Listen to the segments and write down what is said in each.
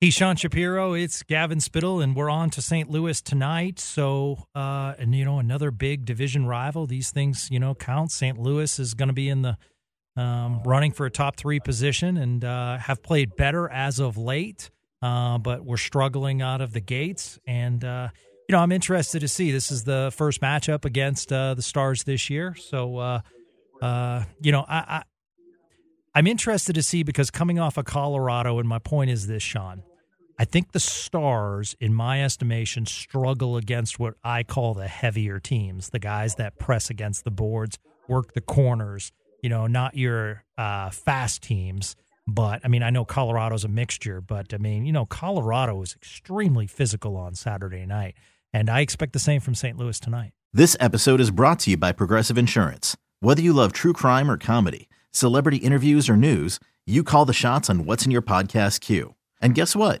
He's Sean Shapiro. It's Gavin Spittle, and we're on to St. Louis tonight. So, uh, and you know, another big division rival. These things, you know, count. St. Louis is going to be in the um, running for a top three position and uh, have played better as of late, uh, but we're struggling out of the gates. And uh, you know, I'm interested to see. This is the first matchup against uh, the Stars this year. So, uh, you know, I, I I'm interested to see because coming off of Colorado, and my point is this, Sean. I think the Stars, in my estimation, struggle against what I call the heavier teams, the guys that press against the boards, work the corners, you know, not your uh, fast teams. But I mean, I know Colorado's a mixture, but I mean, you know, Colorado was extremely physical on Saturday night. And I expect the same from St. Louis tonight. This episode is brought to you by Progressive Insurance. Whether you love true crime or comedy, celebrity interviews or news, you call the shots on what's in your podcast queue. And guess what?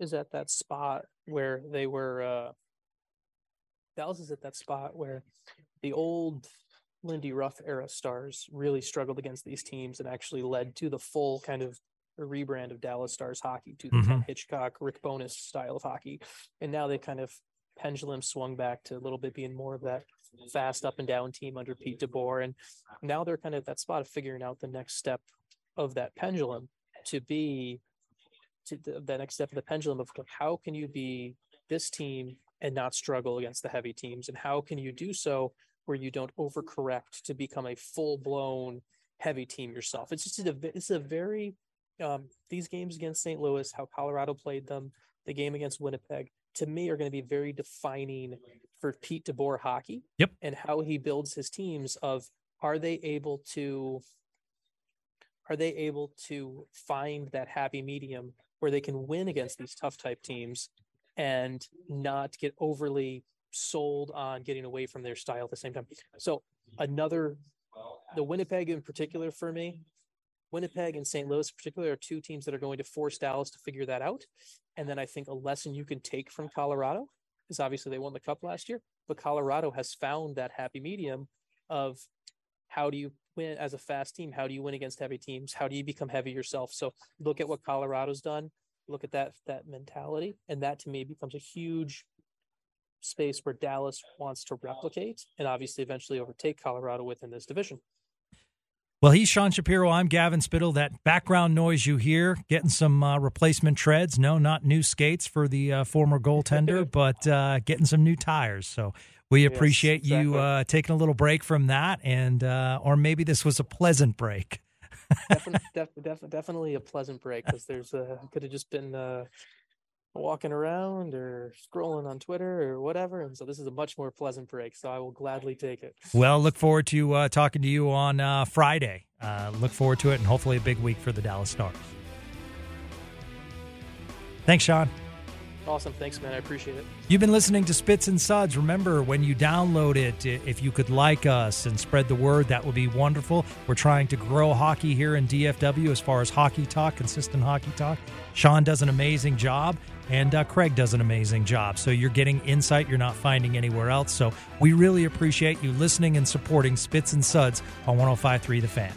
is at that spot where they were uh Dallas is at that spot where the old Lindy Ruff era stars really struggled against these teams and actually led to the full kind of rebrand of Dallas Stars hockey to the Mhm. Hitchcock, Rick Bowness style of hockey. And now they kind of pendulum swung back to a little bit being more of that fast up and down team under Pete DeBoer. And now they're kind of at that spot of figuring out the next step of that pendulum to be to the, the next step of the pendulum of like, how can you be this team and not struggle against the heavy teams and how can you do so where you don't overcorrect to become a full-blown heavy team yourself it's just a it's a very um, these games against st louis how colorado played them the game against winnipeg to me are going to be very defining for pete deboer hockey Yep. and how he builds his teams of are they able to are they able to find that happy medium where they can win against these tough type teams and not get overly sold on getting away from their style at the same time. So another the Winnipeg in particular for me, Winnipeg and St. Louis in particular are two teams that are going to force Dallas to figure that out. And then I think a lesson you can take from Colorado is obviously they won the cup last year, but Colorado has found that happy medium of how do you win as a fast team? How do you win against heavy teams? How do you become heavy yourself? So look at what Colorado's done. Look at that that mentality, and that to me becomes a huge space where Dallas wants to replicate and obviously eventually overtake Colorado within this division. Well, he's Sean Shapiro. I'm Gavin Spittle. That background noise you hear, getting some uh, replacement treads. No, not new skates for the uh, former goaltender, but uh, getting some new tires. So we Yes, appreciate you uh, taking a little break from that, and uh, or maybe this was a pleasant break. Definitely, def, def, definitely a pleasant break because there's uh, could have just been uh, walking around or scrolling on Twitter or whatever, and so this is a much more pleasant break. So I will gladly take it. Well, look forward to uh, talking to you on uh, Friday. Uh, look forward to it, and hopefully a big week for the Dallas Stars. Thanks, Sean. Awesome. Thanks, man. I appreciate it. You've been listening to Spits and Suds. Remember, when you download it, if you could like us and spread the word, that would be wonderful. We're trying to grow hockey here in DFW as far as hockey talk, consistent hockey talk. Sean does an amazing job, and uh, Craig does an amazing job. So you're getting insight you're not finding anywhere else. So we really appreciate you listening and supporting Spits and Suds on 1053 The Fan.